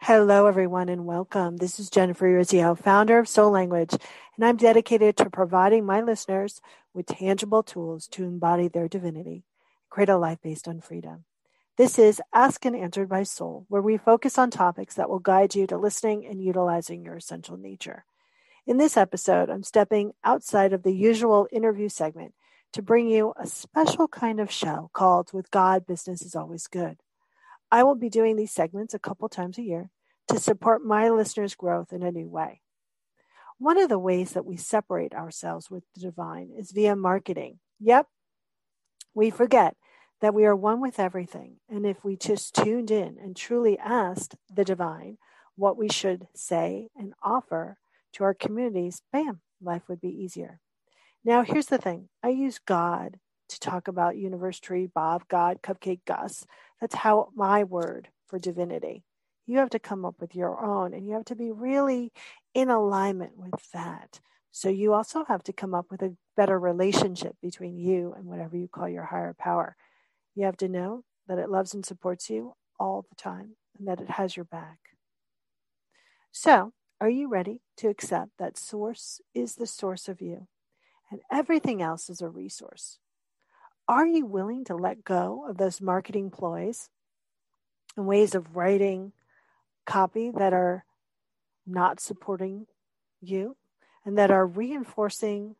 Hello, everyone, and welcome. This is Jennifer Urezzio, founder of Soul Language, and I'm dedicated to providing my listeners with tangible tools to embody their divinity, create a life based on freedom. This is Ask and Answered by Soul, where we focus on topics that will guide you to listening and utilizing your essential nature. In this episode, I'm stepping outside of the usual interview segment to bring you a special kind of show called With God, Business is Always Good. I will be doing these segments a couple times a year to support my listeners' growth in a new way. One of the ways that we separate ourselves with the divine is via marketing. Yep, we forget that we are one with everything. And if we just tuned in and truly asked the divine what we should say and offer to our communities, bam, life would be easier. Now, here's the thing I use God to talk about Universe Tree, Bob, God, Cupcake, Gus. That's how my word for divinity. You have to come up with your own and you have to be really in alignment with that. So you also have to come up with a better relationship between you and whatever you call your higher power. You have to know that it loves and supports you all the time and that it has your back. So, are you ready to accept that source is the source of you and everything else is a resource? Are you willing to let go of those marketing ploys and ways of writing copy that are not supporting you and that are reinforcing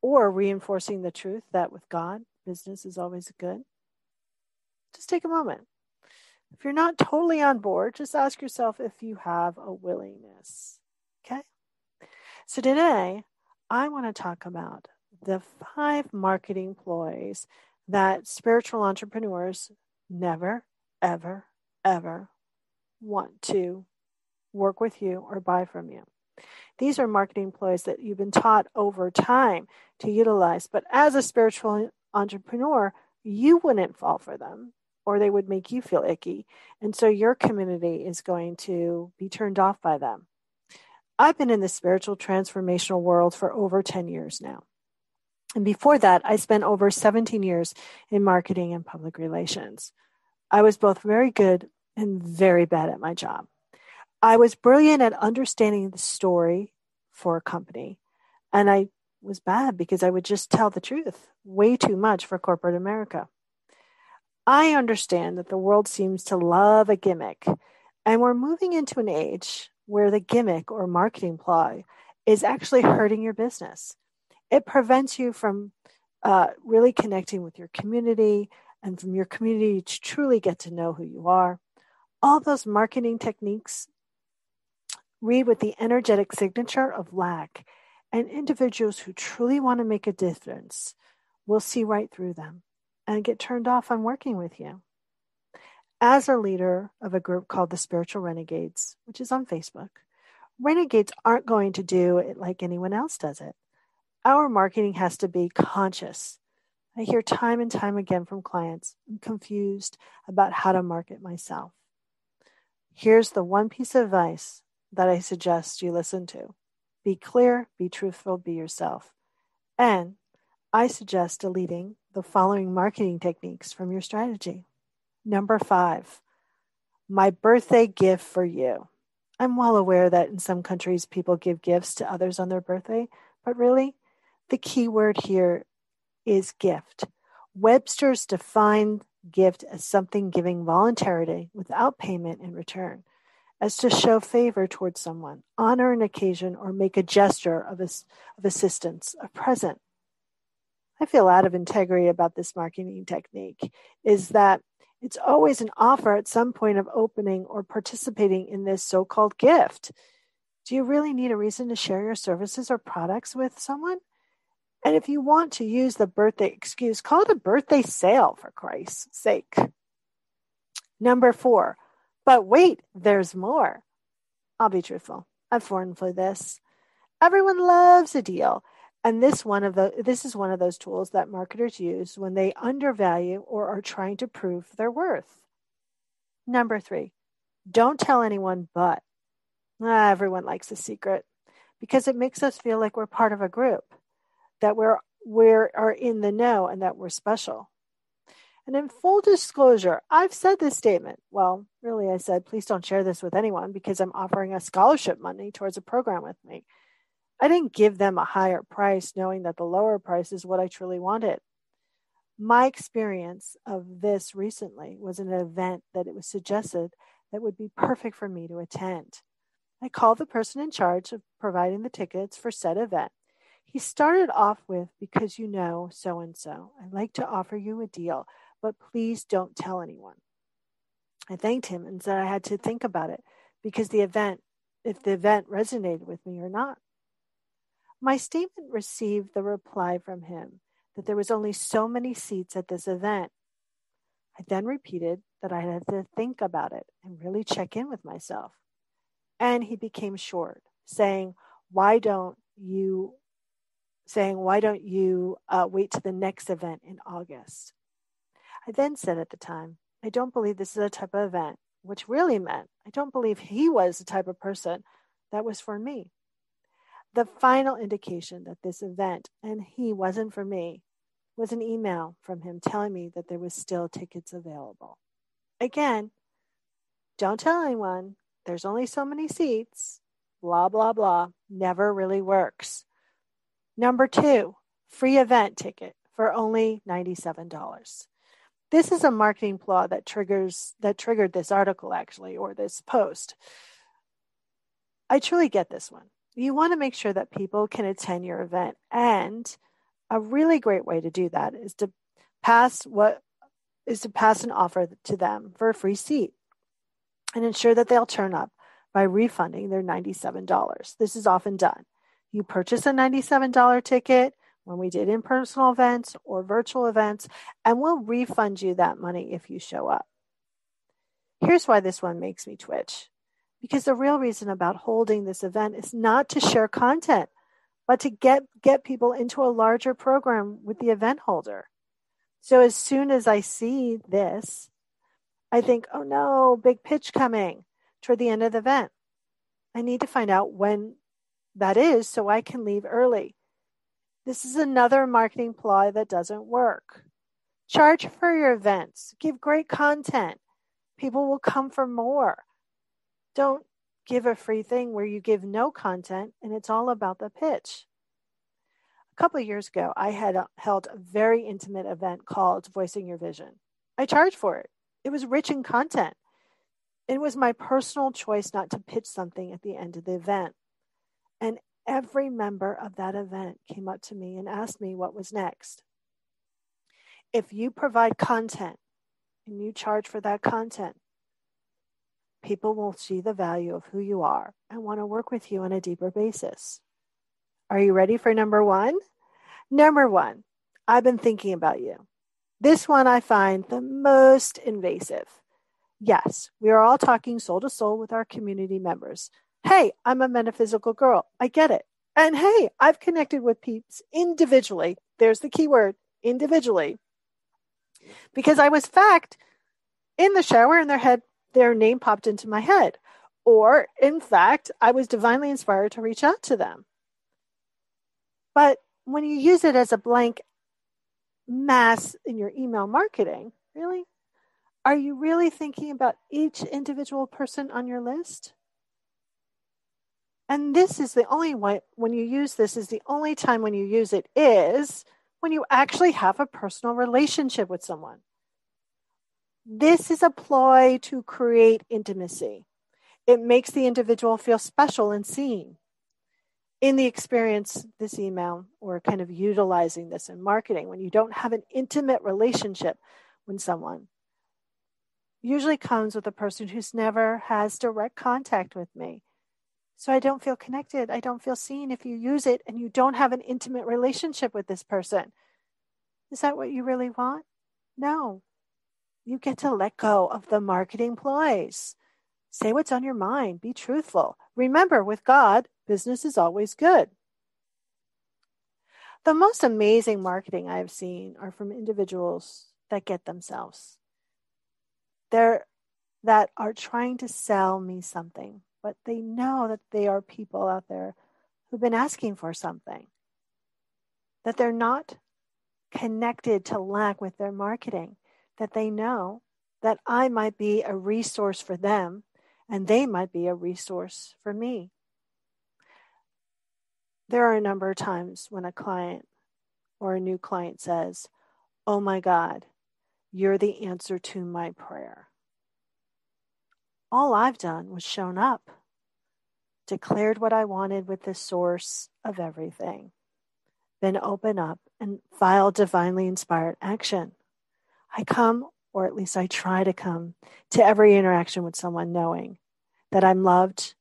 or reinforcing the truth that with God, business is always good? Just take a moment. If you're not totally on board, just ask yourself if you have a willingness. Okay? So today, I want to talk about the five marketing ploys that spiritual entrepreneurs never, ever, ever want to work with you or buy from you. These are marketing ploys that you've been taught over time to utilize, but as a spiritual entrepreneur, you wouldn't fall for them or they would make you feel icky. And so your community is going to be turned off by them. I've been in the spiritual transformational world for over 10 years now. And before that, I spent over 17 years in marketing and public relations. I was both very good and very bad at my job. I was brilliant at understanding the story for a company, and I was bad because I would just tell the truth way too much for corporate America. I understand that the world seems to love a gimmick, and we're moving into an age where the gimmick or marketing ploy is actually hurting your business it prevents you from uh, really connecting with your community and from your community to truly get to know who you are. All those marketing techniques read with the energetic signature of lack, and individuals who truly want to make a difference will see right through them and get turned off on working with you. As a leader of a group called the Spiritual Renegades, which is on Facebook, renegades aren't going to do it like anyone else does it. Our marketing has to be conscious. I hear time and time again from clients, I'm confused about how to market myself. Here's the one piece of advice that I suggest you listen to be clear, be truthful, be yourself. And I suggest deleting the following marketing techniques from your strategy. Number five, my birthday gift for you. I'm well aware that in some countries people give gifts to others on their birthday, but really, the key word here is gift. Webster's defined gift as something giving voluntarily without payment in return, as to show favor towards someone, honor an occasion, or make a gesture of, of assistance, a present. I feel out of integrity about this marketing technique is that it's always an offer at some point of opening or participating in this so called gift. Do you really need a reason to share your services or products with someone? And if you want to use the birthday excuse, call it a birthday sale for Christ's sake. Number four, but wait, there's more. I'll be truthful. I've fallen for this. Everyone loves a deal. And this one of the this is one of those tools that marketers use when they undervalue or are trying to prove their worth. Number three, don't tell anyone but. Ah, everyone likes a secret because it makes us feel like we're part of a group, that we're we are in the know and that we're special. And in full disclosure, I've said this statement. Well, really, I said, please don't share this with anyone because I'm offering a scholarship money towards a program with me. I didn't give them a higher price knowing that the lower price is what I truly wanted. My experience of this recently was an event that it was suggested that would be perfect for me to attend. I called the person in charge of providing the tickets for said event. He started off with, Because you know so and so, I'd like to offer you a deal but please don't tell anyone. I thanked him and said I had to think about it because the event, if the event resonated with me or not. My statement received the reply from him that there was only so many seats at this event. I then repeated that I had to think about it and really check in with myself. And he became short, saying, Why don't you? Saying, Why don't you uh, wait to the next event in August? I then said at the time, I don't believe this is a type of event, which really meant I don't believe he was the type of person that was for me. The final indication that this event and he wasn't for me was an email from him telling me that there was still tickets available. Again, don't tell anyone, there's only so many seats, blah, blah, blah, never really works. Number two, free event ticket for only $97 this is a marketing flaw that triggers that triggered this article actually or this post. I truly get this one. You want to make sure that people can attend your event and a really great way to do that is to pass what is to pass an offer to them for a free seat and ensure that they'll turn up by refunding their $97 this is often done you purchase a $97 ticket when we did in personal events or virtual events, and we'll refund you that money if you show up. Here's why this one makes me twitch because the real reason about holding this event is not to share content, but to get, get people into a larger program with the event holder. So as soon as I see this, I think, oh no, big pitch coming toward the end of the event. I need to find out when that is so I can leave early. This is another marketing ploy that doesn't work. Charge for your events, give great content. People will come for more. Don't give a free thing where you give no content and it's all about the pitch. A couple years ago, I had uh, held a very intimate event called Voicing Your Vision. I charged for it. It was rich in content. It was my personal choice not to pitch something at the end of the event. And every member of that event came up to me and asked me what was next. If you provide content and you charge for that content, people will see the value of who you are and want to work with you on a deeper basis. Are you ready for number one? Number one, I've been thinking about you. This one I find the most invasive. Yes, we are all talking soul to soul with our community members, Hey, I'm a metaphysical girl. I get it. And hey, I've connected with peeps individually. There's the key word individually. Because I was fact in the shower and their head their name popped into my head. Or in fact, I was divinely inspired to reach out to them. But when you use it as a blank mass in your email marketing, really? Are you really thinking about each individual person on your list? And this is the only way, when you use this, is the only time when you use it is when you actually have a personal relationship with someone. This is a ploy to create intimacy. It makes the individual feel special and seen. In the experience, this email, or kind of utilizing this in marketing, when you don't have an intimate relationship with someone, usually comes with a person who's never has direct contact with me so I don't feel connected. I don't feel seen if you use it and you don't have an intimate relationship with this person. Is that what you really want? No. you get to let go of the marketing ploys. Say what's on your mind. Be truthful. Remember, with God, business is always good. The most amazing marketing I have seen are from individuals that get themselves. They're that are trying to sell me something, but they know that they are people out there who've been asking for something. That they're not connected to lack with their marketing, that they know that I might be a resource for them and they might be a resource for me. There are a number of times when a client or a new client says, Oh my God, you're the answer to my prayer. All I've done was shown up, declared what I wanted with the source of everything, then open up and file divinely inspired action. I come, or at least I try to come, to every interaction with someone knowing that I'm loved,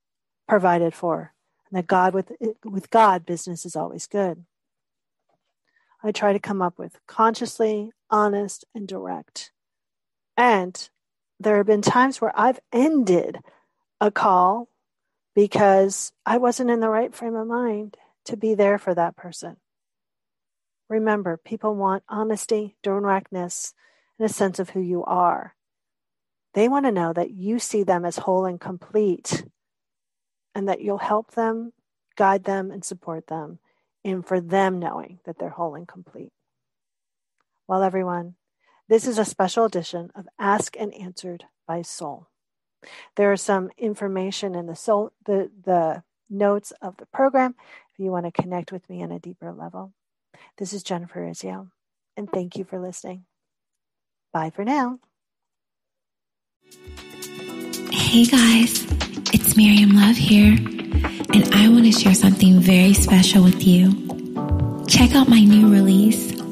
provided for, and that God with with God business is always good. I try to come up with consciously, honest, and direct. And there have been times where I've ended a call because I wasn't in the right frame of mind to be there for that person. Remember, people want honesty, directness, and a sense of who you are. They want to know that you see them as whole and complete and that you'll help them, guide them, and support them in for them knowing that they're whole and complete. Well, everyone, this is a special edition of Ask and Answered by Soul. There is some information in the soul, the, the notes of the program if you want to connect with me on a deeper level. This is Jennifer Urezzio, and thank you for listening. Bye for now. Hey guys, it's Miriam Love here, and I want to share something very special with you. Check out my new release,